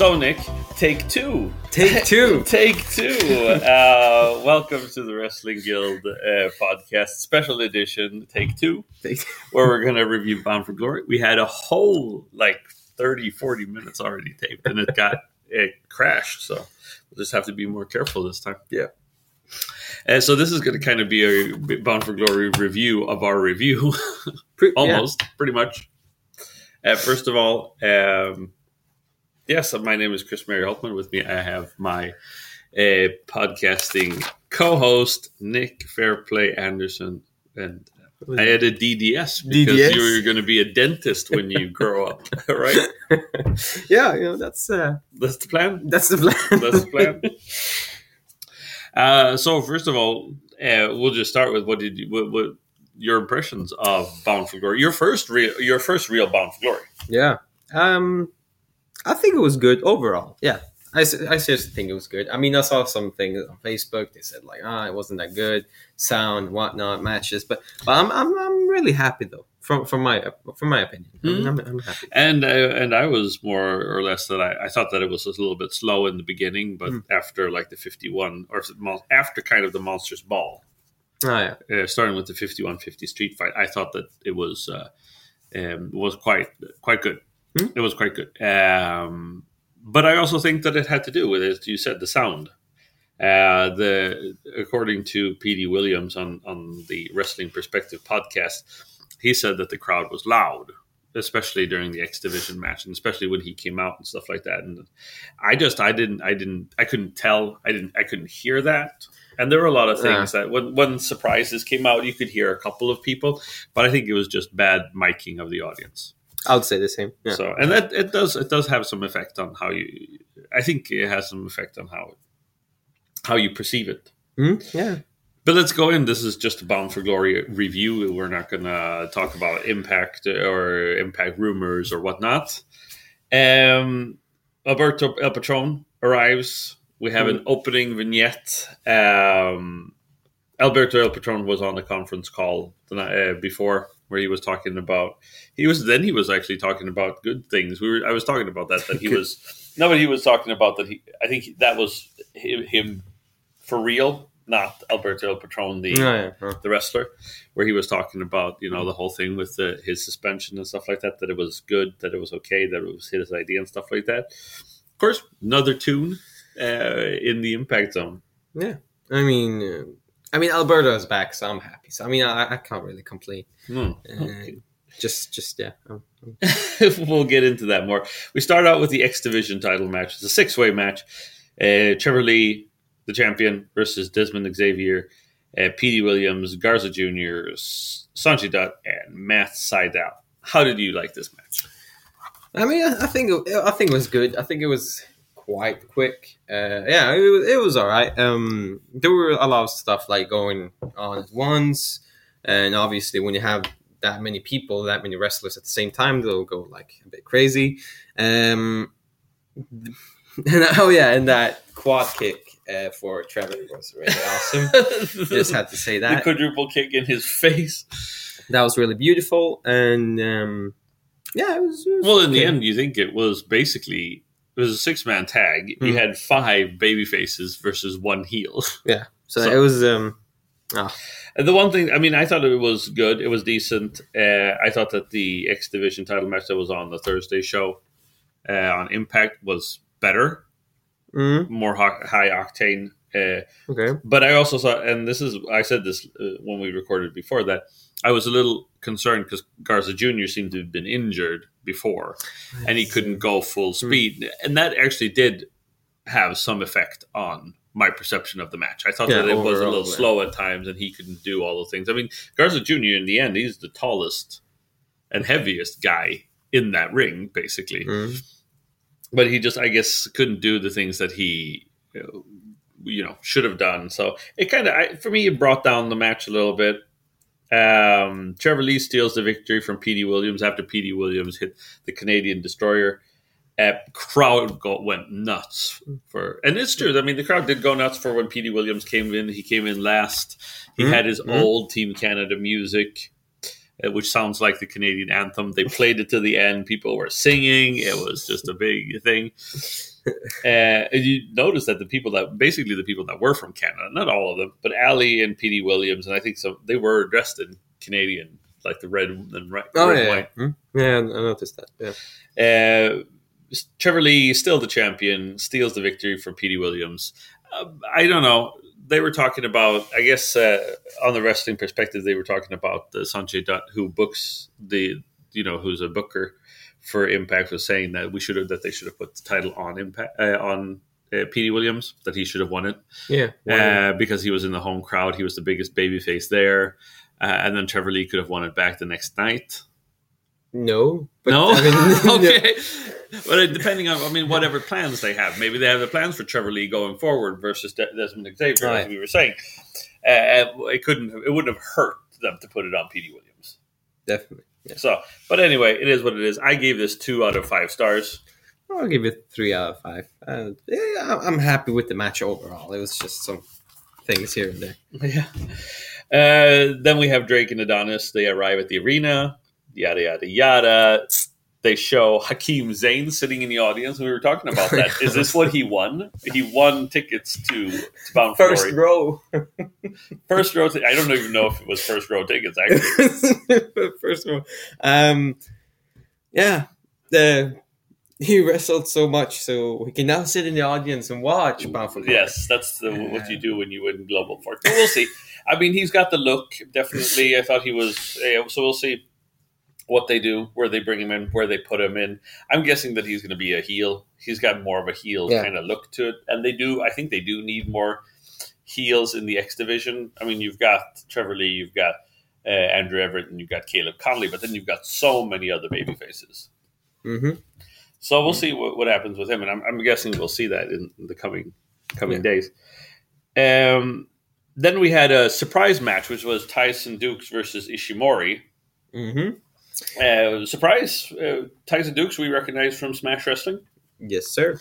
So, Nick, take two. Take two. take two. Uh, welcome to the Wrestling Guild uh, podcast, special edition, take two, Take- where we're going to review Bound for Glory. We had a whole like 30, 40 minutes already taped, and it got it crashed. So we'll just have to be more careful this time. Yeah. Uh, so this is going to kind of be a Bound for Glory review of our review, Pre- yeah. almost, pretty much. Uh, first of all, um, yes, my name is Chris Mary Holtman. With me, I have my uh, podcasting co-host Nick Fairplay Anderson, and I added DDS because DDS? you were going to be a dentist when you grow up, right? yeah, you know that's uh, That's the plan. that's the plan. That's the plan. Uh, so first of all, uh, we'll just start with what did you, what, what your impressions of Bound for Glory? Your first real, your first real Bound for Glory. yeah. Um, I think it was good overall. Yeah, I, I seriously think it was good. I mean, I saw some things on Facebook. They said like, ah, it wasn't that good, sound, whatnot, matches. But but I'm I'm, I'm really happy though. From from my from my opinion, Mhm. I'm, I'm happy. And uh, and I was more or less that I, I thought that it was a little bit slow in the beginning, but Mm. after like the fifty one or after kind of the monsters ball, Oh yeah, uh, starting with the 51-50 street fight, I thought that it was uh, um, was quite quite good. Hmm. It was quite good. Um, but I also think that it had to do with, as you said, the sound. Uh, the according to Petey Williams on on the Wrestling Perspective podcast, he said that the crowd was loud, especially during the X Division match, and especially when he came out and stuff like that. And I just I didn't I didn't I couldn't tell I didn't I couldn't hear that. And there were a lot of things that when when surprises came out, you could hear a couple of people, but I think it was just bad miking of the audience. I would say the same. Yeah. So, and that it does it does have some effect on how you. I think it has some effect on how how you perceive it. Mhm. Yeah. But let's go in. This is just a Bound for Glory review. We're not going to talk about impact or impact rumors or whatnot. Um, Alberto El Patron arrives. We have an opening vignette. Um, Alberto El Patron was on the conference call the night, uh, before where he was talking about he was then he was actually talking about good things. We were I was talking about that that he was no, but he was talking about that he I think that was him, him for real, not Alberto El Patron, the Oh, yeah. Oh. the wrestler, where he was talking about you know the whole thing with the, his suspension and stuff like that. That it was good, that it was okay, that it was his idea and stuff like that. Of course, another tune uh, in the Impact Zone. Yeah, I mean, uh, I mean, Alberto is back, so I'm happy. So I mean, I, I can't really complain. Hmm. Uh, Just, just yeah. um, um, we'll get into that more. We start out with the X Division title match. It's a six way match. Uh, Trevor Lee, the champion, versus Dezmond Xavier, uh, Petey Williams, Garza Jr., S- Sanjay Dutt, and Matt Sydal. How did you like this match? I mean, I, I think it, I think it was good. I think it was quite quick. Uh, yeah, it was, it was all right. Um, there were a lot of stuff like going on at once, and obviously, when you have that many people, that many wrestlers at the same time, they'll go like a bit crazy. Um, and, oh yeah, and that quad kick uh, for Trevor was really awesome. Just had to say the that. quadruple kick in his face. That was really beautiful, and um, yeah, it was. It was Well, in the end, you think it was basically it was a six man tag. You Hmm. had five baby faces versus one heel. yeah. So, So- it was. Um, And the one thing, I mean, I thought it was good. It was decent. Uh, I thought that the X Division title match that was on the Thursday show uh, on Impact was better, mm, more ho- high octane. Uh, okay. but I also saw, and this is, I said this uh, when we recorded before that, I was a little concerned because Garza Jr. seemed to have been injured before and he couldn't go full speed. And that actually did have some effect on my perception of the match. I thought Yeah, that it was a little yeah. slow at times and he couldn't do all the things. I mean, Garza Jr. in the end, he's the tallest and heaviest guy in that ring, basically. Mm. But he just, I guess, couldn't do the things that he, uh, you know, should have done. So it kind of, for me, it brought down the match a little bit. Um, Trevor Lee steals the victory from Petey Williams after Petey Williams hit the Canadian Destroyer. Uh, crowd go, went nuts for, and it's true. I mean, the crowd did go nuts for when Petey Williams came in. He came in last. He Mhm. had his Mhm. old Team Canada music. uh, which sounds like the Canadian anthem. They played it to the end. People were singing. It was just a big thing. Uh, and you notice that the people that basically the people that were from Canada, not all of them, but Allie and Petey Williams, and I think some they were dressed in Canadian, like the red and red, Oh red yeah, and yeah. white. Hmm? yeah, I noticed that. Yeah. Uh, Trevor Lee still the champion, steals the victory from Petey Williams. Uh, I don't know. They were talking about, I guess, uh, on the wrestling perspective, they were talking about the Sanjay Dutt, who books the, you know, who's a booker for Impact, was saying that we should have that they should have put the title on Impact uh, on uh, Petey Williams, that he should have won it Yeah. uh, because he was in the home crowd. He was the biggest babyface there, uh, and then Trevor Lee could have won it back the next night. no. But, no, I mean, okay. But uh, depending on, I mean, whatever plans they have, maybe they have the plans for Trevor Lee going forward versus De- Dezmond Xavier, as we were saying. Uh, it couldn't, it wouldn't have hurt them to put it on Petey Williams. Definitely. Yeah. So, but anyway, it is what it is. I gave this two out of five stars. I'll give it three out of five. Uh, yeah, I'm- I'm happy with the match overall. It was just some things here and there. Yeah. Uh, then we have Drake and Adonis. They arrive at the arena. Yada yada yada. They show Hakim Zane sitting in the audience. We were talking about that. Is this what he won? He won tickets to, to Bound for First Glory. row. First row. T- I don't even know if it was first row tickets. Actually, First row. Um, yeah. The he wrestled so much, so we can now sit in the audience and watch Bound for Glory. yes, that's the, what you do when you win Global Force. But we'll see. I mean, he's got the look. Definitely, I thought he was. Uh, so we'll see what they do, where they bring him in, where they put him in. I'm guessing that he's going to be a heel. He's got more of a heel Yeah. kind of look to it, and they do. I think they do need more heels in the X division. I mean, you've got Trevor Lee, you've got uh, Andrew Everett, and you've got Caleb Conley, but then you've got so many other baby faces. hmm So we'll see what, what happens with him, and I'm, I'm guessing we'll see that in the coming coming Yeah. days. Um, then we had a surprise match, which was Tyson Dux versus Ishimori. hmm Uh, surprise, uh, Tyson Dux we recognize from Smash Wrestling. Yes, sir.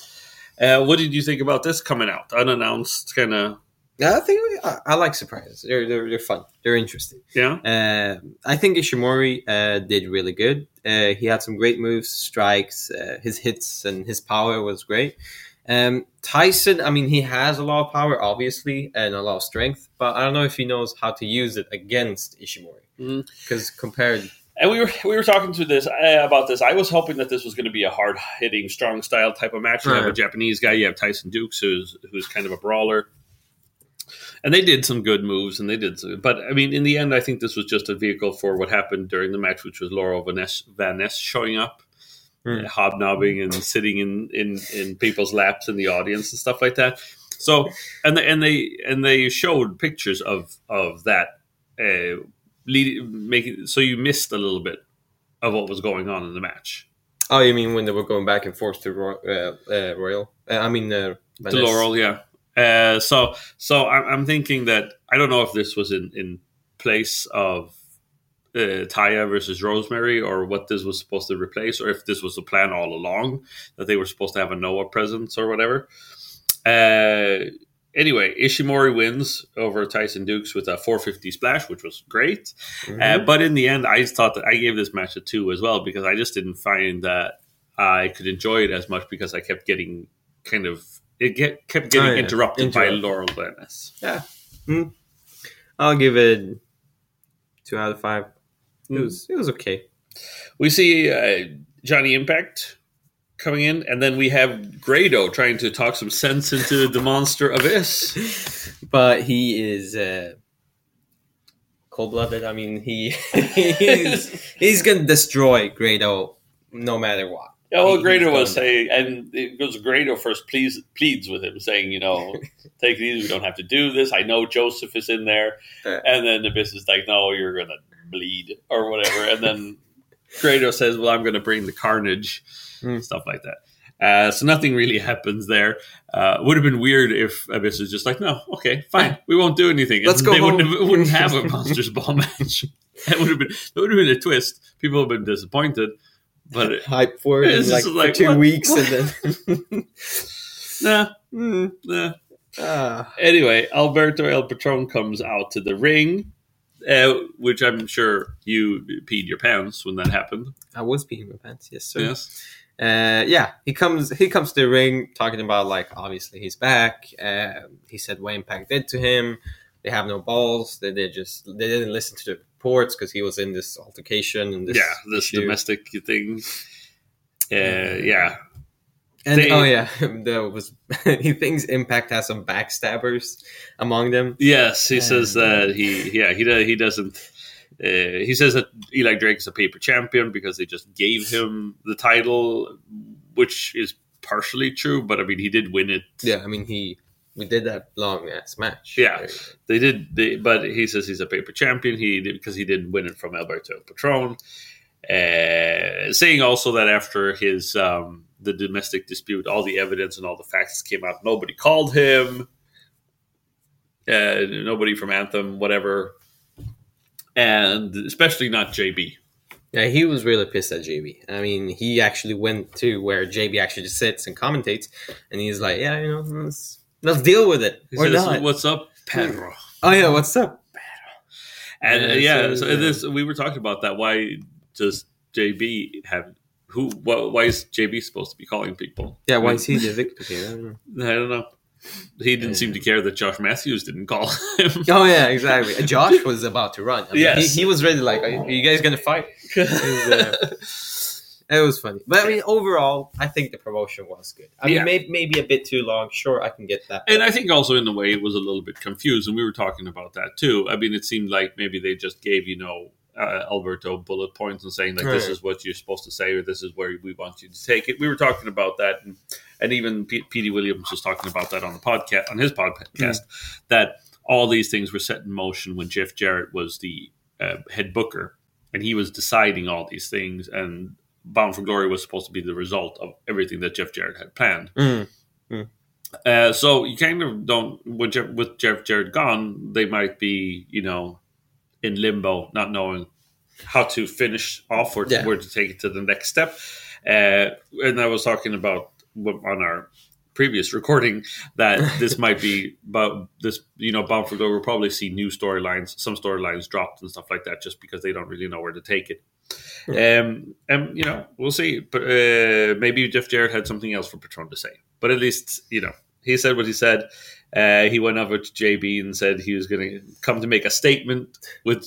Uh, what did you think about this coming out unannounced? Kind of Yeah, I think I, I like surprises. They're, they're they're fun. They're interesting. yeah. Uh, I think Ishimori uh, did really good. Uh, he had some great moves, strikes, uh, his hits, and his power was great. Um, Tyson, I mean, he has a lot of power, obviously, and a lot of strength, but I don't know if he knows how to use it against Ishimori. Mhm. Because compared, And we were we were talking to this uh, about this. I was hoping that this was going to be a hard hitting, strong style type of match. You have a Japanese guy, you have Tyson Dux, who's who's kind of a brawler, and they did some good moves, and they did. Some, but I mean, in the end, I think this was just a vehicle for what happened during the match, which was Laurel Van Ness, showing up, uh, hobnobbing and sitting in, in in people's laps in the audience and stuff like that. So and they, and they and they showed pictures of of that uh, lead, making so you missed a little bit of what was going on in the match. oh, you mean when they were going back and forth to Roy, uh, uh, Royal? Uh, I mean, uh, To Laurel, yeah. Uh, so so I'm, I'm thinking that I don't know if this was in in place of uh, Taya versus Rosemary or what this was supposed to replace, or if this was the plan all along that they were supposed to have a Noah presence or whatever. Uh, anyway, Ishimori wins over Tyson Dux with a 450 splash, which was great. Mhm. Uh, but in the end, I just thought that I gave this match a two as well because I just didn't find that I could enjoy it as much because I kept getting kind of it get, kept getting Oh, yeah. interrupted by Laurel Van Ness. Yeah. I'll give it two out of five. It Mm. was it was okay. We see uh, Johnny Impact coming in, and then we have Grado trying to talk some sense into the monster abyss. but he is uh, cold blooded. I mean, he he's he's gonna destroy Grado no matter what. Yeah, well, He- Grado he's was gonna- saying, and it goes Grado first pleads pleads with him, saying, you know, take it easy. We don't have to do this. I know Joseph is in there, Yeah. and then Abyss is like, no, you're gonna bleed or whatever, and then Grado says, well, I'm gonna bring the carnage, Hmm. stuff like that. Uh, so nothing really happens there. Uh, would have been weird if Abyss was just like, no, okay, fine, we won't do anything. Let's go They wouldn't have, wouldn't have a monsters ball match. That would have been that would have been a twist. People have been disappointed, but it, hype for it It's in like, just for like, two what? weeks What? and then. nah, Mm, nah. ah. Anyway, Alberto El Patron comes out to the ring. uh, which I'm sure you peed your pants when that happened. I was peeing my pants. Yes, sir. Yes. Uh, yeah, he comes. He comes to the ring talking about like obviously he's back. Uh, he said what Impact did to him. They have no balls. They did just they didn't listen to the reports because he was in this altercation and this yeah, this issue. domestic thing. Uh, yeah, And They- oh yeah, there was. he thinks Impact has some backstabbers among them. Yes, he says that he yeah he he doesn't. Uh, he says that Eli Drake is a paper champion because they just gave him the title, which is partially true. But I mean, he did win it. Yeah, I mean he. We did that long ass match. Yeah. They did, they, but he says he's a paper champion. He did because he didn't win it from Alberto Patron. Uh, saying also that after his um, the domestic dispute, all the evidence and all the facts came out. Nobody called him. Uh, nobody from Anthem, whatever, and especially not JB. Yeah, he was really pissed at JB. I mean, he actually went to where JB actually just sits and commentates, and he's like, "Yeah, you know, let's, let's deal with it He or not." "What's up, Pedro?" oh yeah, what's up? Pedro? And uh, Yeah, yeah, so, so yeah. this we were talking about that. Why does JB have who? Why, why is JB supposed to be calling people? Yeah, why is he the victim here? I don't know. I don't know. He didn't seem to care that Josh Mathews didn't call him. Oh yeah, exactly. Josh was about to run. I mean, Yes. he, he was ready. Like, are you guys gonna fight? Uh, it was funny, but I mean, overall, I think the promotion was good. I mean, Yeah. maybe maybe a bit too long. Sure, I can get that. and I think also in a way it was a little bit confused, and we were talking about that too. I mean, it seemed like maybe they just gave you know uh, Alberto bullet points and saying like this is what you're supposed to say or this is where we want you to take it. We were talking about that, and, and even P- Petey Williams was talking about that on the podcast on his podcast that all these things were set in motion when Jeff Jarrett was the uh, head booker, and he was deciding all these things and. Bound for Glory was supposed to be the result of everything that Jeff Jarrett had planned. Mm. Uh, so you kind of don't with Jeff, with Jeff Jarrett gone, they might be you know in limbo, not knowing how to finish off or Yeah. where to take it to the next step. Uh, and I was talking about on our previous recording that this might be about this you know bound for glory will probably see new storylines some storylines dropped and stuff like that just because they don't really know where to take it. Um and you know we'll see. But uh maybe jeff jarrett had something else for patron to say. But at least you know he said what he said uh he went over to jb and said he was going to come to make a statement with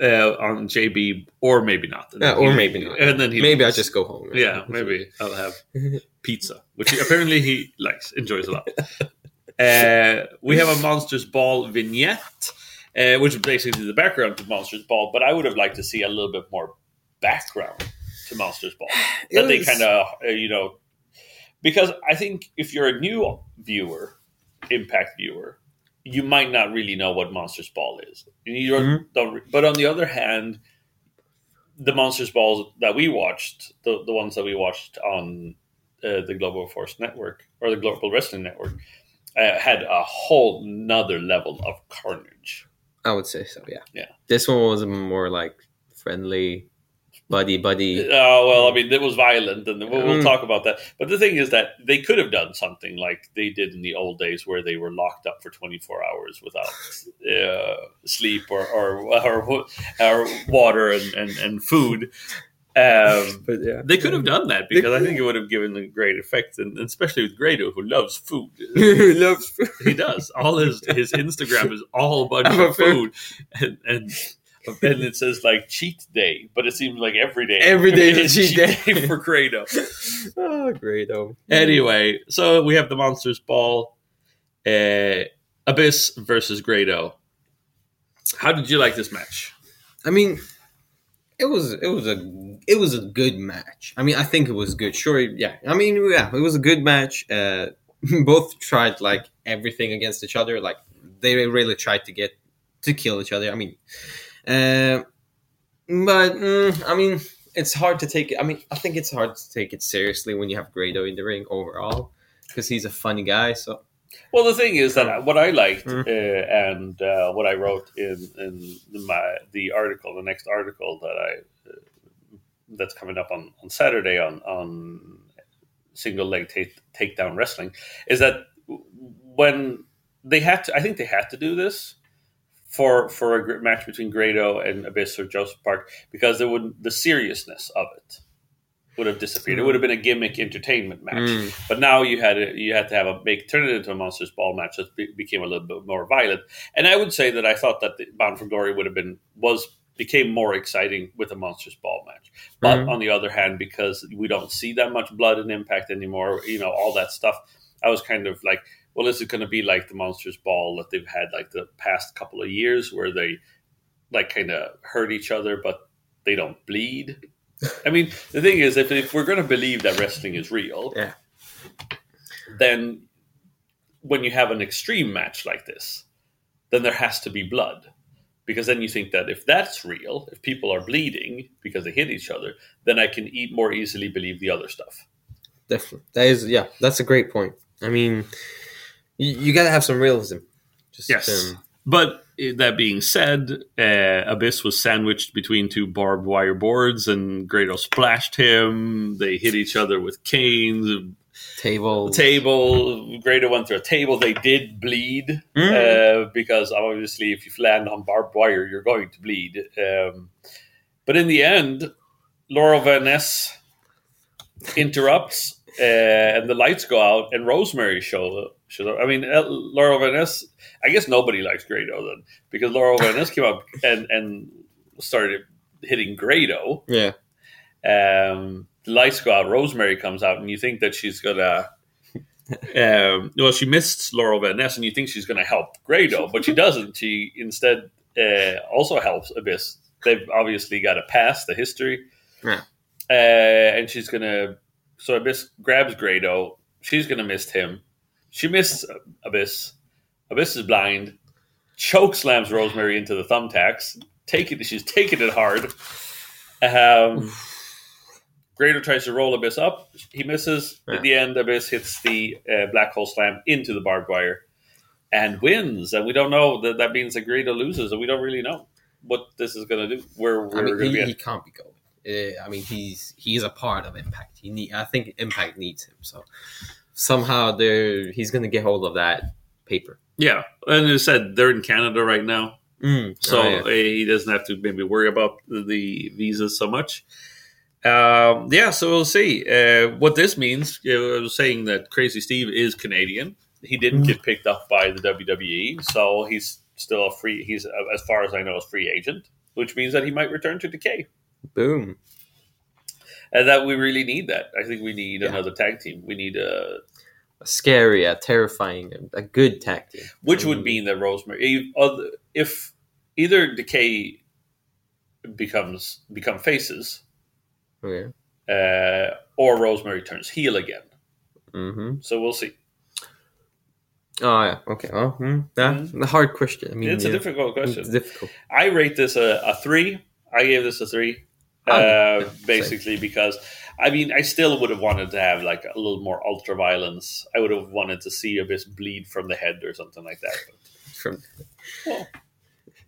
uh on jb or maybe not And Yeah, then or he- maybe not. and then he maybe I just go home. yeah, maybe I'll have pizza, which apparently he likes, enjoys a lot. Uh, we have a Monsters Ball vignette, uh, which is basically the background to Monsters Ball, but I would have liked to see a little bit more background to Monsters Ball. It That they kind of, uh, you know, because I think if you're a new viewer, Impact viewer, you might not really know what Monsters Ball is. Mhm. don't, but on the other hand, the Monsters Balls that we watched, the, the ones that we watched on uh, the Global Force Network or the Global Wrestling Network, uh, had a whole nother level of carnage. I would say so. Yeah. Yeah. This one was more like friendly, buddy, buddy. Oh well, I mean, it was violent, and we'll, we'll Mm. talk about that. But the thing is that they could have done something like they did in the old days, where they were locked up for twenty four hours without uh, sleep or or, or or water and, and, and food. Um, But yeah, they could have done that because I think it would have given a great effect, and especially with Grado, who loves food. loves food. he does. All his his Instagram is all a bunch About of food, and and and it says like cheat day, but it seems like every day. Every day is a cheat day. for Grado. oh, though. Anyway, so we have the Monsters Ball, uh, Abyss versus Grado. How did you like this match? I mean, it was it was a it was a good match. I mean, I think it was good. Sure, yeah. I mean, yeah, it was a good match. Uh, both tried like everything against each other. Like they really tried to get to kill each other. I mean, uh, but mm, I mean, it's hard to take. it. I mean, I think it's hard to take it seriously when you have Grado in the ring overall because he's a funny guy. So Well, the thing is that what I liked Mm. uh, and uh, what I wrote in in my the article, the next article that I uh, that's coming up on, on Saturday on on single leg take, takedown wrestling is that when they had to, I think they had to do this for for a match between Grado and Abyss or Joseph Park because there would the seriousness of it would have disappeared. It would have been a gimmick entertainment match. Mm. But now you had a, you had to have a make turn it into a monsters ball match that be, became a little bit more violent. And I would say that I thought that the Bound for Glory would have been was became more exciting with a monsters ball match. But Mhm. on the other hand, because we don't see that much blood and impact anymore, you know all that stuff. I was kind of like, well, is it going to be like the monsters ball that they've had like the past couple of years, where they like kind of hurt each other, but they don't bleed? I mean, the thing is, if, if we're going to believe that wrestling is real, Yeah. then when you have an extreme match like this, then there has to be blood. Because then you think that if that's real, if people are bleeding because they hit each other, then I can eat more easily believe the other stuff. Definitely. That is, yeah, that's a great point. I mean, you, you got to have some realism. Just, Yes. um, But eh, that being said, uh, Abyss was sandwiched between two barbed wire boards, and Grado splashed him. They hit each other with canes. table. Table. Grado went through a table. They did bleed Mm. uh, because obviously, if you land on barbed wire, you're going to bleed. Um, but in the end, Laura Van Ness interrupts, uh, and the lights go out, and Rosemary shows Shows. I mean, uh, Laurel Van Ness. I guess nobody likes Grado then because Laurel Van Ness came up and and started hitting Grado. yeah. Um, the lights go out. Rosemary comes out, and you think that she's gonna. Um, well, she missed Laurel Van Ness, and you think she's going to help Grado, but she doesn't. She instead uh, also helps Abyss. They've obviously got a past, the history, Yeah. uh, and she's going to. So Abyss grabs Grado. She's going to miss him. She missed Abyss. Abyss is blind. Choke slams Rosemary into the thumbtacks. Take it. She's taking it hard. Um, Grado tries to roll Abyss up. He misses. Yeah. At the end, Abyss hits the uh, black hole slam into the barbed wire and wins. And we don't know that that means that Grado loses, and we don't really know what this is going to do. Where we're I mean, he, be. he can't be going. Uh, I mean, he's he's a part of Impact. He need, I think Impact needs him. So somehow there he's going to get hold of that paper. Yeah, and I said, they're in Canada right now, Mm. so Oh, yeah. uh, he doesn't have to maybe worry about the, visas so much. Um, yeah, so we'll see uh, what this means. I was saying that Crazy Steve is Canadian. He didn't Mm. get picked up by the WWE, so he's still a free. He's as far as I know, a free agent, which means that he might return to Decay, boom. And that we really need that. I think we need Yeah. another tag team. We need a A scary, a terrifying, a, good tag team. which would Mm. mean that Rosemary, if, if either Decay becomes become faces, Okay. uh, or Rosemary turns heel again. Mm-hmm. So we'll see. Oh yeah. Okay. Well, mm, yeah, a hard question. I mean, it's yeah, a difficult It's question. difficult. I rate this a, a three. I gave this a three, uh, basically because I mean I still would have wanted to have like a little more ultra violence. I would have wanted to see Abyss bleed from the head or something like that. But, From, well,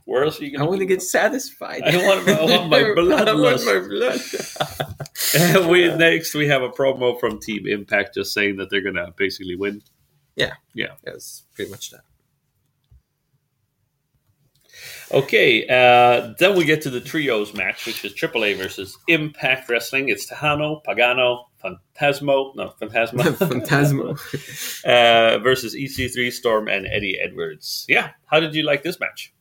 where else are you I going want to get satisfied. I want my- I want my blood I want my blood. And we next we have a promo from Team Impact just saying that they're gonna basically win. Yeah, yeah, that's pretty much that. Okay, uh, then we get to the trios match, which is AAA versus Impact Wrestling. It's Texano, Pagano, Phantasmo, no Phantasma, Phantasmo. uh, versus EC3 Storm and Eddie Edwards. Yeah, how did you like this match?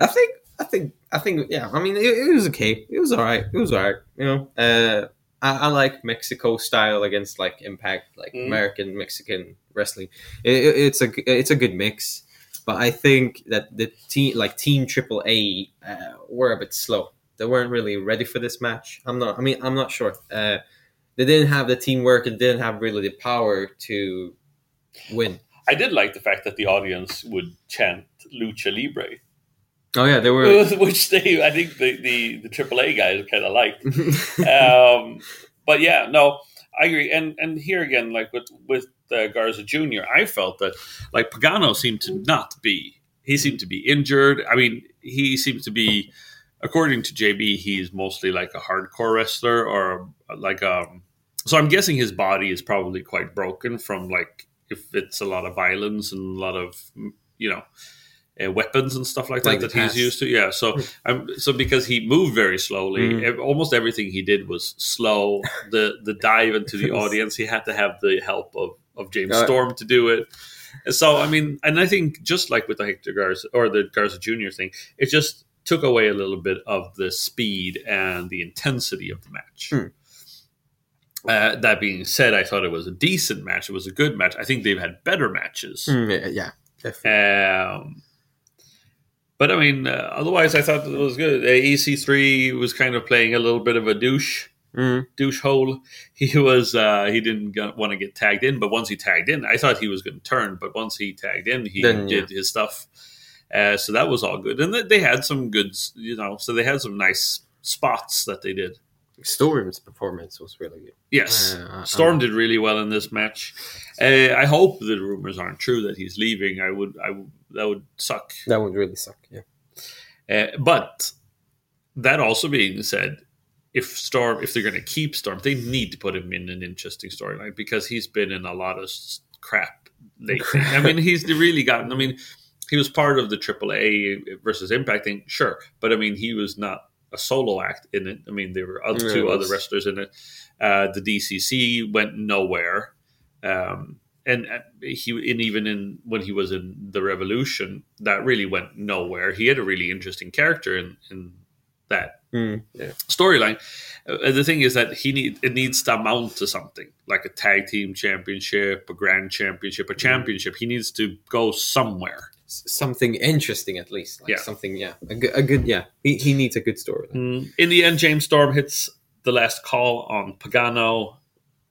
I think, I think, I think, yeah. I mean, it, it was okay. It was all right. It was all right. You know, uh, I, I like Mexico style against like Impact, like Mm. American Mexican wrestling. It, it- it's a it's a good mix, but I think that the team like Team AAA uh, were a bit slow. They weren't really ready for this match. I'm not. I mean, I'm not sure. Uh, they didn't have the teamwork and didn't have really the power to win. I did like the fact that the audience would chant Lucha Libre, Oh yeah, they were. which they I think the the, the AAA guys kind of liked. um, but yeah, no, I agree. And and here again, like with with uh, Garza Jr., I felt that like Pagano seemed to not be. He seemed to be injured. I mean, he seems to be, according to JB, he's mostly like a hardcore wrestler or like um. So I'm guessing his body is probably quite broken from like if it's a lot of violence and a lot of you know uh, weapons and stuff like that Like the that he's used to. Yeah, so um, so because he moved very slowly, Mm. almost everything he did was slow. The the dive into the audience, he had to have the help of of James Uh, Storm to do it. And So I mean, and I think just like with the Hector Garza or the Garza Jr. thing, it just took away a little bit of the speed and the intensity of the match. Hmm. Uh, that being said, I thought it was a decent match. It was a good match. I think they've had better matches. Mm, yeah. Um, but I mean, uh, otherwise, I thought it was good. Uh, EC3 was kind of playing a little bit of a douche Mm. douche hole. He was uh, he didn't want to get tagged in, but once he tagged in, I thought he was going to turn. But once he tagged in, he Then, did his stuff. Uh, so that was all good, and they- they had some good, you know. So they had some nice spots that they did. Storm's performance was really good. Yes, Uh, Storm did really well in this match. Uh, I hope the rumors aren't true that he's leaving. I would, I would, that would suck. That would really suck. Yeah. Uh, but that also being said, if Storm, if they're going to keep Storm, they need to put him in an interesting storyline because he's been in a lot of crap lately. I mean, he's really gotten. I mean, he was part of the AAA versus Impact thing, sure, but I mean, he was not a solo act in it. I mean, there were other Yeah, two other wrestlers in it. Uh, the DCC went nowhere. Um, and uh, he and even in when he was in the Revolution, that really went nowhere. He had a really interesting character in in that Mm. Yeah. storyline. Uh, the thing is that he need it needs to amount to something like a tag team championship, a grand championship, a championship. He needs to go somewhere. S- Something interesting, at least. Like Yeah. Something. Yeah. A good. Yeah. He, he needs a good story. In the end, James Storm hits the last call on Pagano.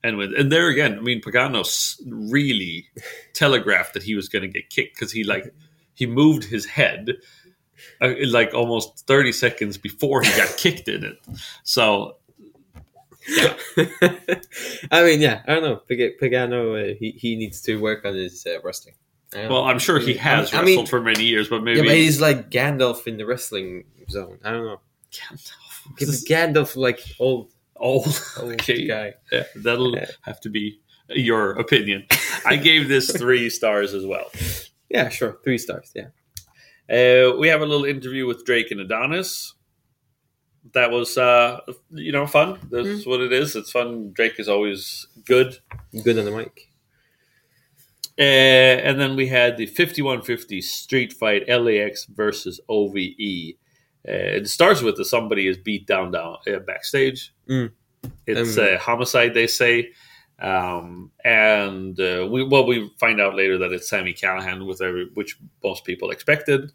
And with and there again, I mean, Pagano really telegraphed that he was going to get kicked because he like he moved his head like almost thirty seconds before he got kicked in it. So I mean, yeah. I don't know. Pag- Pagano. Uh, he he needs to work on his uh, wrestling. Well, know. I'm sure he has I wrestled mean- for many years, but maybe Yeah, but he's like Gandalf in the wrestling zone. I don't know. Give Gandalf like old old. old Okay. guy. Yeah, that'll Yeah. have to be your opinion. I gave this three stars as well. Yeah, sure. Three stars. Yeah. Uh, we have a little interview with Drake and Adonis. That was, uh, you know, fun. That's what it is. It's fun. Drake is always good. Good on the mic. Uh, and then we had the 5150 street fight LAX versus OVE. Uh, it starts with the somebody is beat down down uh, backstage. Mm. It's Um, a homicide, they say. Um, and uh, we well, we find out later that it's Sami Callihan, with every, which most people expected.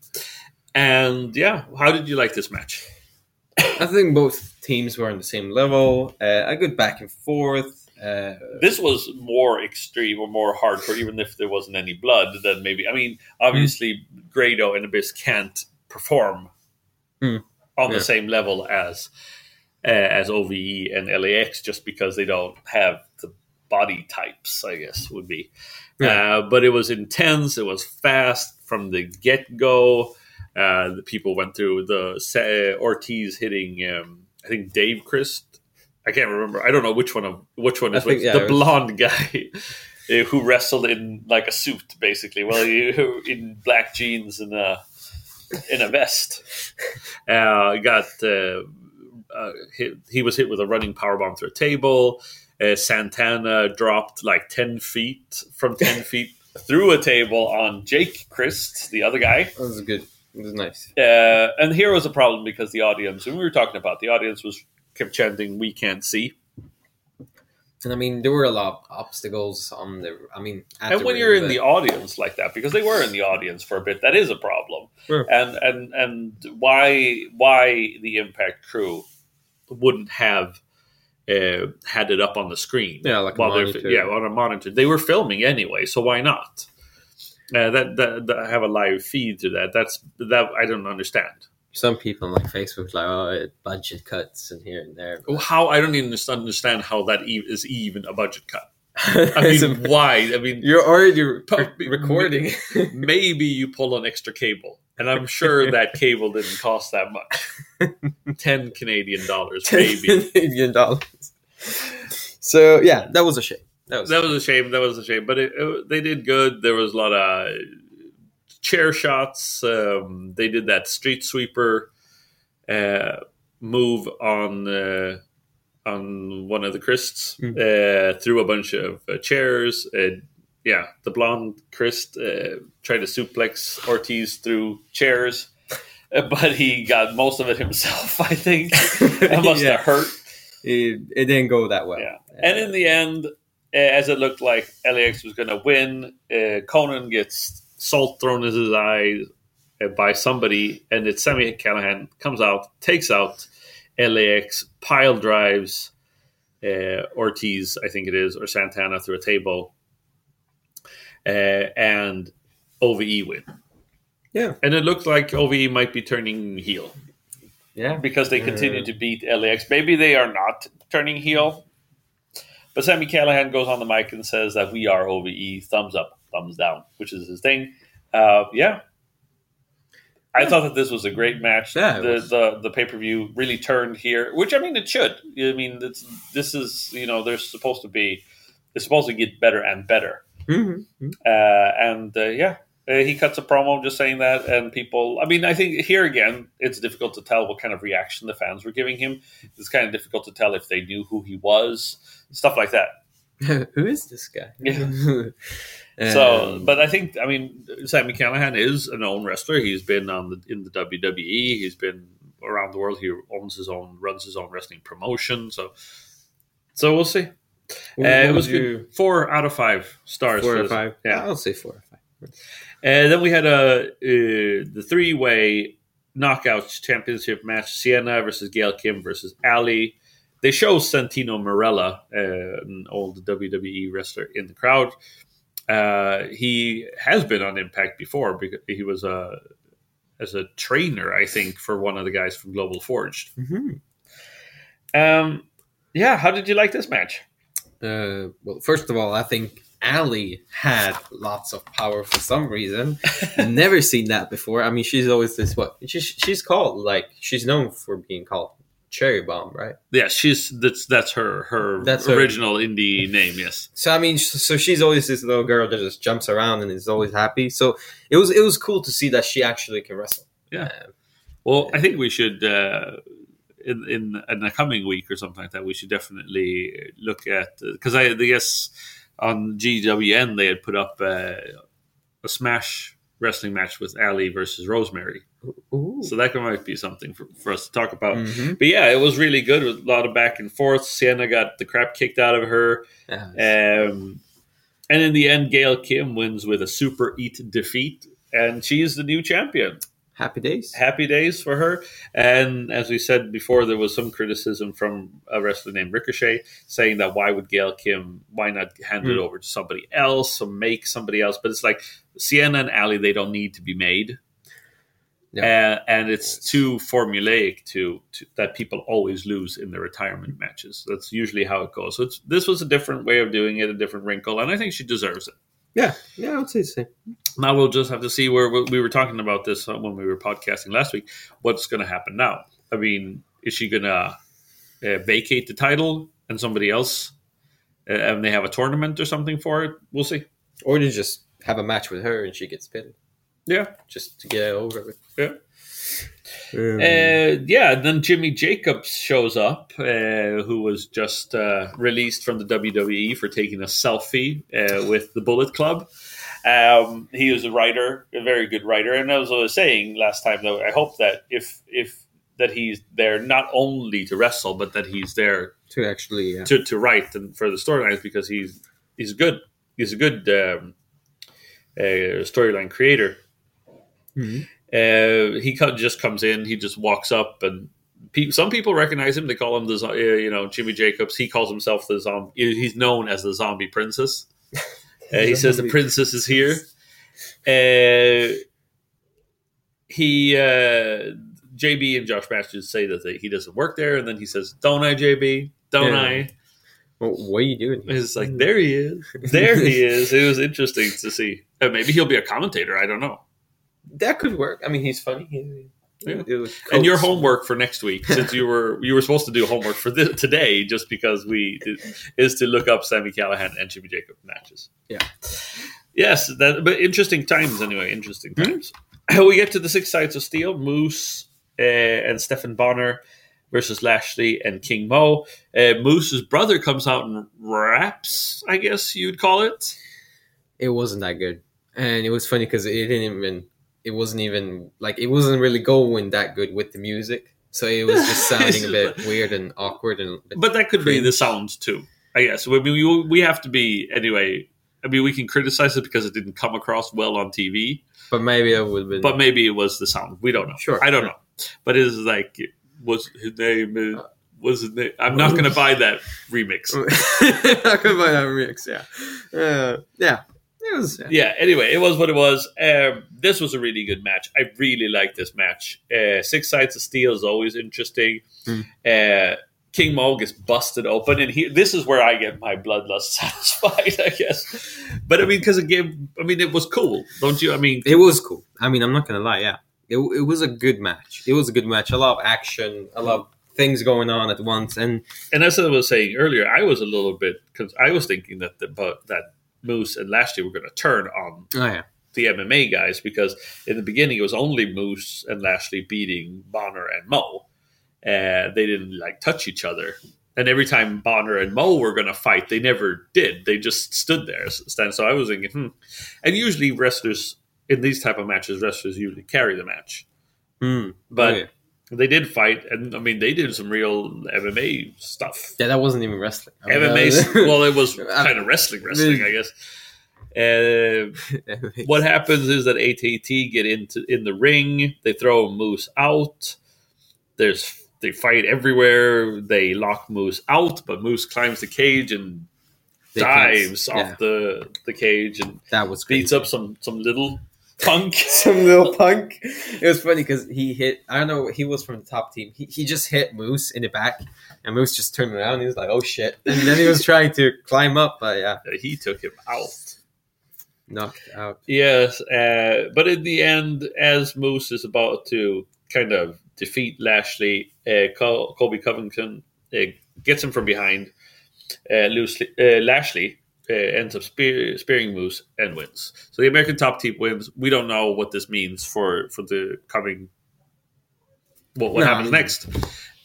And yeah, how did you like this match? I think both teams were on the same level. Uh, a good back and forth. Uh, This was more extreme or more hardcore, even if there wasn't any blood. Then maybe I mean, obviously, Grado and Abyss can't perform Mm. on the same level as uh, as OVE and LAX, just because they don't have the body types. I guess would be. Yeah. Uh, but it was intense. It was fast from the get go. Uh, the people went through the uh, Ortiz hitting. Um, I think Dave Crist. I can't remember. I don't know which one of which one is think, yeah, the blonde guy uh, who wrestled in like a suit, basically. Well, you, in black jeans and a in a vest. Uh, got uh, uh, hit, he was hit with a running power bomb through a table. Uh, Santana dropped like ten feet from ten feet through a table on Jake Crist, the other guy. that was good. It was nice. Uh, and here was a problem because the audience, and we were talking about the audience was kept chanting, "We can't see." And I mean, there were a lot of obstacles on the. I mean, and when you're in the audience like that, because they were in the audience for a bit, that is a problem. Sure. And and and why why the Impact crew wouldn't have uh, had it up on the screen? Yeah, like a while they're yeah on a monitor. They were filming anyway, so why not? Uh, that, that, that have a live feed to that. That's that I don't understand. some people on like Facebook like, oh, it budget cuts and here and there. Oh, How I don't even understand how that e- is even a budget cut. I I mean, why? I mean, you're already re- Pu- recording. maybe you pull an extra cable, and I'm sure that cable didn't cost that much. Ten Canadian dollars, maybe. Canadian dollars. So yeah, that was a shame. That was That was a shame. That was a shame. But it, it, they did good. There was a lot of chair shots. Um, they did that street sweeper uh, move on uh, on one of the Crists Mm. uh, through a bunch of uh, chairs. Uh, yeah, the blonde Crist uh, tried to suplex Ortiz through chairs, uh, but he got most of it himself. I think that must Yeah. have hurt. It, it didn't go that well. Yeah. And in the end, uh, as it looked like LAX was going to win, uh, Konnan gets salt thrown in his eyes uh, by somebody, and it's Sami Callihan comes out, takes out LAX, pile drives uh, Ortiz, I think it is, or Santana through a table, uh, and OVE win. Yeah. And it looked like OVE might be turning heel yeah. because they continue Uh. to beat LAX. Maybe they are not turning heel. But Sami Callihan goes on the mic and says that we are OVE, thumbs up, thumbs down, which is his thing. Uh, yeah. I thought that this was a great match. Yeah, the was. the, the pay per view really turned here, which I mean it should. I mean it's, this is you know they're supposed to be it's supposed to get better and better. Mhm. Uh, and uh, yeah, uh, he cuts a promo just saying that, and people. I mean, I think here again, it's difficult to tell what kind of reaction the fans were giving him. It's kind of difficult to tell if they knew who he was, stuff like that. Who is this guy? Yeah. so, Um, but I think, I mean, Sami Callihan is a known wrestler. He's been on the in the WWE. He's been around the world. He owns his own, runs his own wrestling promotion. So, so we'll see. What Uh, it was you- good. Four out of five stars. Four or this. five. Yeah. I'll say four or five. And then we had a uh, the three way knockout championship match: Sienna versus Gail Kim versus Allie. They show Santino Marella, uh, an old WWE wrestler, in the crowd. Uh, he has been on Impact before because he was a as a trainer, I think, for one of the guys from Global Force. Mhm. Um, yeah, how did you like this match? Uh, well, first of all, I think Allie had lots of power for some reason. Never seen that before. I mean, she's always this what she's she's called like she's known for being called Cherry Bomb, right? Yeah, she's that's that's her her That's her- original indie name. Yes. So I mean, so she's always this little girl that just jumps around and is always happy. So it was it was cool to see that she actually can wrestle. Yeah. Uh, Well, I think we should uh, in in in the coming week or something like that. We should definitely look at because I, I guess on GWN they had put up uh, a Smash wrestling match with Allie versus Rosemary, ooh. so that might be something for, for us to talk about. Mhm. But yeah, it was really good with a lot of back and forth. Sienna got the crap kicked out of her. Yeah. Um, and in the end, Gail Kim wins with a super eat defeat, and she's the new champion. Happy days. Happy days for her. And as we said before, there was some criticism from a wrestler named Ricochet saying that why would Gail Kim, why not hand it Hmm. over to somebody else or make somebody else? But it's like Sienna and Allie, they don't need to be made. Uh, and it's too formulaic to, to that people always lose in their retirement matches. That's usually how it goes. So it's, this was a different way of doing it, a different wrinkle, and I think she deserves it. Yeah, yeah, I would say the same. Now we'll just have to see where we were talking about this uh, when we were podcasting last week. What's going to happen now? I mean, is she going to uh, vacate the title and somebody else, uh, and they have a tournament or something for it? We'll see. Or you just have a match with her and she gets pinned Yeah, just to get it over with. Yeah. Um, uh, yeah. Then Jimmy Jacobs shows up, uh, who was just uh, released from the WWE for taking a selfie uh, with the Bullet Club. Um, he was a writer, a very good writer, and as I was saying last time, though, I hope that if if that he's there not only to wrestle, but that he's there to actually, yeah. to, to write and for the storylines because he's he's good. He's a good um, uh, storyline creator. Mhm. Uh, he just comes in. He just walks up, and pe- some people recognize him. They call him the uh, you know Jimmy Jacobs. He calls himself the zombie. He's known as the Zombie Princess. Uh, he says the princess is here. Uh, he uh, JB and Josh Mathews say that they, he doesn't work there, and then he says, "Don't I, JB? Don't Yeah. I?" Well, what are you doing here? It's like there he is, there he is. It was interesting to see. Maybe he'll be a commentator. I don't know. That could work. I mean, he's funny. He, Yeah. And your homework for next week, since you were you were supposed to do homework for this, today, just because we is to look up Sami Callihan and Jimmy Jacob matches. Yeah. Yes, that but interesting times anyway. Interesting Hmm? times. we get to the six sides of steel: Moose uh, and Stephan Bonnar versus Lashley and King Mo. Uh, Moose's brother comes out and raps. I guess you'd call it. It wasn't that good, and it was funny because it didn't even. It wasn't even like it wasn't really going that good with the music. So it was just sounding a bit weird and awkward and. But that could be the sound too. I guess. I mean, we, we have to be anyway. I mean, we can criticize it because it didn't come across well on TV, But maybe that would been. but maybe it was the sound. We don't know. Sure, I don't sure. know. But it's like was his name? uh, Was his name? I'm not going to buy that remix. I could buy that remix. Yeah, uh, yeah. It was. Yeah. yeah anyway it was what it was um, this was a really good match i really liked this match uh, six sides of steel is always interesting Mm. uh, king mo gets busted open and he, this is where i get my bloodlust satisfied i guess but i mean because it gave i mean it was cool don't you i mean It was cool. I mean, I'm not gonna lie. Yeah, it, it was a good match. It was a good match. A lot of action. A lot of things going on at once. And and as i was saying earlier i was a little bit because i was thinking that the but that moose and lashley were going to turn on oh yeah, the MMA guys because in the beginning it was only Moose and Lashley beating Bonnar and Mo. Uh, they didn't like touch each other. And every time Bonnar and Mo were going to fight, they never did. They just stood there. Stand. So I was thinking, hmm. And usually wrestlers in these type of matches, wrestlers usually carry the match. Hmm. But Oh, yeah. They did fight, and I mean, they did some real MMA stuff. yeah, that wasn't even wrestling. I mean, MMA, was- well, it was kind of wrestling, wrestling, I guess. Uh, what happens is that ATT get into in the ring. They throw Moose out. There's they fight everywhere. They lock Moose out, but Moose climbs the cage and They dives yeah, off the the cage and that was beats crazy. up some some little punk. some little punk. It was funny because he hit. I don't know. He was from the top team. He, he just hit Moose in the back, and Moose just turned around. And he was like, "Oh shit!" And then he was trying to climb up, but yeah, he took him out. knocked out. Yes, uh, but in the end, as Moose is about to kind of defeat Lashley, uh, Col- Colby Covington uh, gets him from behind. Uh, uh, Lashley ends up spear, spearing Moose and wins. So the American top team wins. We don't know what this means for for the coming. What what No. happens next?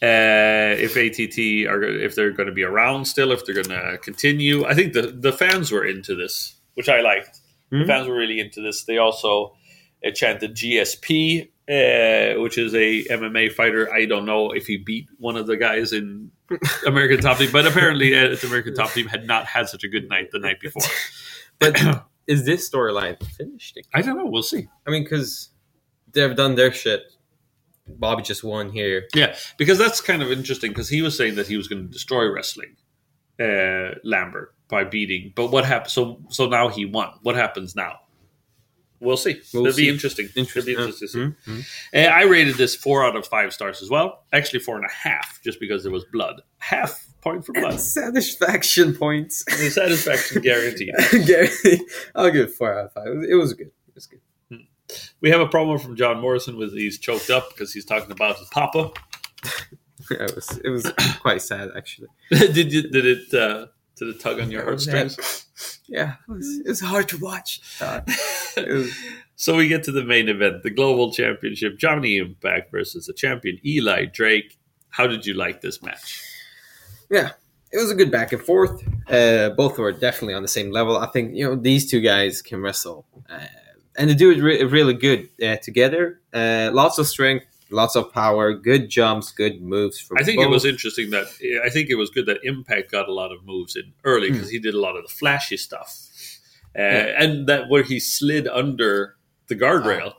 Uh, if ATT are if they're going to be around still, if they're going to continue, I think the the fans were into this, which I liked. The Mhm. fans were really into this. They also uh, chanted GSP, uh, which is a MMA fighter. I don't know if he beat one of the guys in American Top Team, but apparently uh, the American Top Team had not had such a good night the night before. But is this storyline finished? I don't know. We'll see. I mean, because they've done their shit. Bobby just won here. Yeah, because that's kind of interesting. Because he was saying that he was going to destroy wrestling, uh, Lambert by beating. But what happened? So so now he won. What happens now? We'll see. We'll It'll see. be interesting. It'll be interesting to see. Mhm, mhm. Uh, I rated this four out of five stars as well. Actually, four and a half, just because there was blood. Half point for blood. Satisfaction points. the satisfaction guaranteed. I'll give it four out of five. It was, it was good. It was good. We have a promo from John Morrison with he's choked up because he's talking about his papa. It was it was quite sad actually. did you, did it uh, did it tug on your heartstrings? Yeah, it was, it was hard to watch. Uh, was- so we get to the main event, the Global Championship, Johnny Impact versus the champion Eli Drake. How did you like this match? yeah, it was a good back and forth. Uh, both were definitely on the same level. I think you know these two guys can wrestle, uh, and they do it re- really good uh, together. Uh, lots of strength, lots of power, good jumps, good moves. From I think it was interesting that I think it was good that Impact got a lot of moves in early because he did a lot of the flashy stuff, uh, and that where he slid under the guardrail,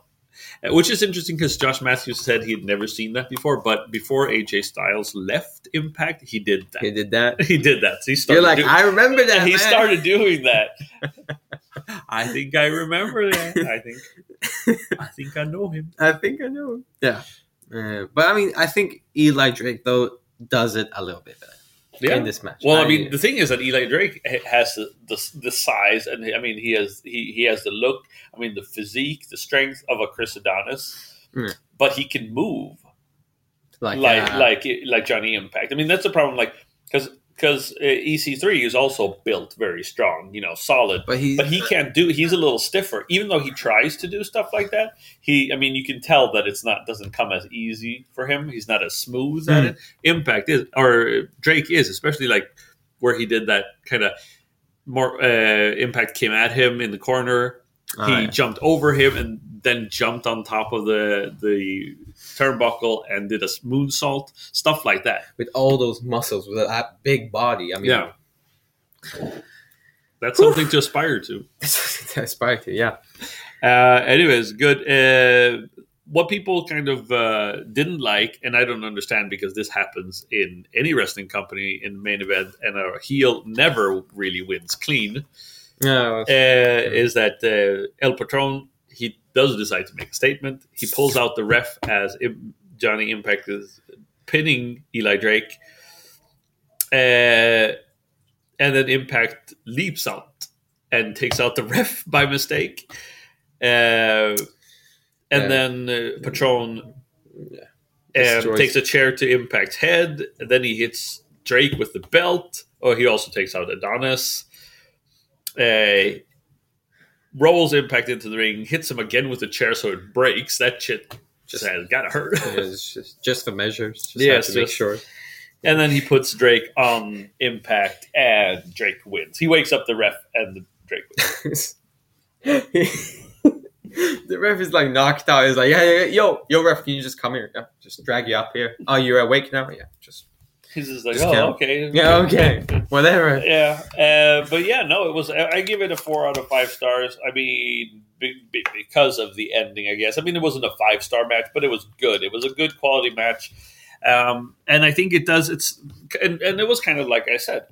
Uh, which is interesting because Josh Mathews said he had never seen that before, but before AJ Styles left Impact, he did that. He did that. He did that. So he started. You're like, do- I remember that. he man." started doing that. I think I remember that. I think I think I know him. I think I know. him. Yeah, uh, but I mean, I think Eli Drake though does it a little bit better Yeah. in this match. Well, I mean, the thing is that Eli Drake has the, the, the size, and I mean, he has he, he has the look. I mean, the physique, the strength of a Chris Adonis, Mm. but he can move like like uh, like like Johnny Impact. I mean, that's the problem. Like because because uh, EC3 is also built very strong, you know, solid. But he, But he can't do. He's a little stiffer, even though he tries to do stuff like that. He, I mean, you can tell that it's not doesn't come as easy for him. He's not as smooth at Mm. it. Impact is, or Drake is, especially like where he did that kind of more. Uh, Impact came at him in the corner. Ah, he yeah. jumped over him and then jumped on top of the the turnbuckle and did a moonsault, stuff like that. with all those muscles, with that big body. I mean, Yeah. That's something to aspire to. that's aspire to. Yeah. Uh, anyways, good. Uh, what people kind of uh, didn't like, and I don't understand because this happens in any wrestling company in main event, and a heel never really wins clean, No, uh, is that uh, El Patron, he does decide to make a statement. He pulls out the ref as Im- Johnny Impact is pinning Eli Drake. Uh, and then Impact leaps out and takes out the ref by mistake. Uh, and Yeah. then uh, Patron Yeah. um, takes a chair to Impact's head. And then he hits Drake with the belt. Oh, he also takes out Adonis. Uh, rolls Impact into the ring, hits him again with the chair so it breaks. That shit just has gotta hurt. just just for measures. Just Yes, to make just- sure. and then he puts Drake on Impact, and Drake wins. He wakes up the ref, and the Drake wins. the ref is like knocked out. He's like, yeah, yeah, yeah, yo, yo, ref, can you just come here? Yeah, just drag you up here. Oh, you're awake now? Yeah, just He's just like, Just oh, okay, yeah, okay, whatever. Yeah, uh, but yeah, no, it was. I give it a four out of five stars. I mean, be, be, because of the ending, I guess. I mean, it wasn't a five star match, but it was good. It was a good quality match, um, and I think it does. It's and, and it was kind of like I said,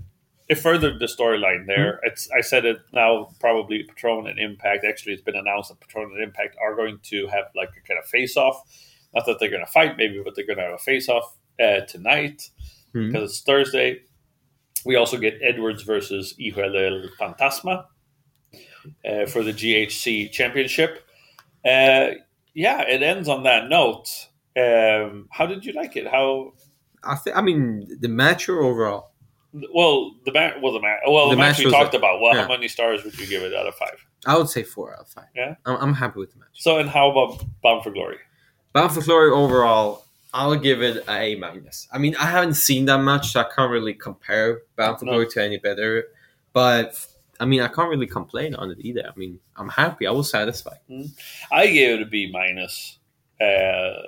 it furthered the storyline there. It's I said it now. Probably Patron and Impact. Actually, it's been announced that Patron and Impact are going to have like a kind of face off. Not that they're going to fight, maybe, but they're going to have a face off uh, tonight Mhm. because it's Thursday. We also get Edwards versus Hijo del Fantasma uh, for the GHC Championship. Uh, yeah, it ends on that note. Um, how did you like it? How I think. I mean, the match or overall. well the match? Well, the match. Well, the, The match, match we talked a- about. Well, yeah. how many stars would you give it out of five? I would say four out of five. Yeah? I'm, I'm happy with the match. So, and how about Bound for Glory? Bound for Glory overall, I'll give it a A minus. I mean, I haven't seen that much, so I can't really compare Bound for No. Glory to any better. But I mean, I can't really complain on it either. I mean, I'm happy. I was satisfied. I gave it a B minus uh,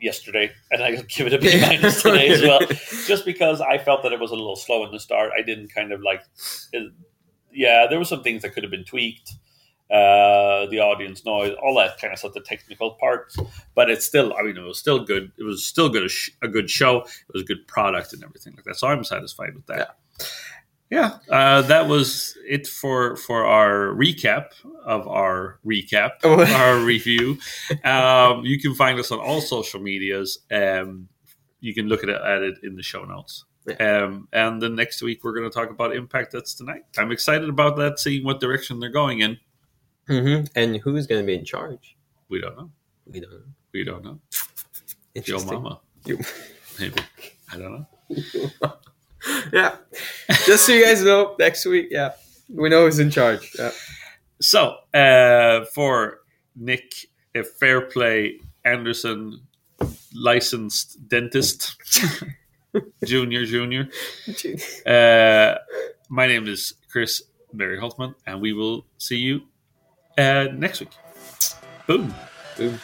yesterday, and I give it a B minus today as well. just because I felt that it was a little slow in the start. I didn't kind of like, it, yeah, there were some things that could have been tweaked. Uh, the audience noise, all that kind of stuff, the technical parts, but it's still, I mean, it was still good. It was still good, a, sh- a good show. It was a good product and everything like that. So I'm satisfied with that. Yeah, uh, that was it for for our recap of our recap, Oh. our review. Um, you can find us on all social medias. Um, you can look at it, at it in the show notes. Um, and then next week we're going to talk about Impact. That's tonight. I'm excited about that, seeing what direction they're going in. Hmm And who's going to be in charge? We don't know. We don't know. We don't know. Yo, Interesting. mama. Yo- Maybe. I don't know. yeah. Just so you guys know, next week, yeah, we know who's in charge. Yeah. So uh, for Nick, a fair play Anderson, licensed dentist, junior, junior. Uh, my name is Chris Barry Holtman, and we will see you uh, next week. Boom. Boom.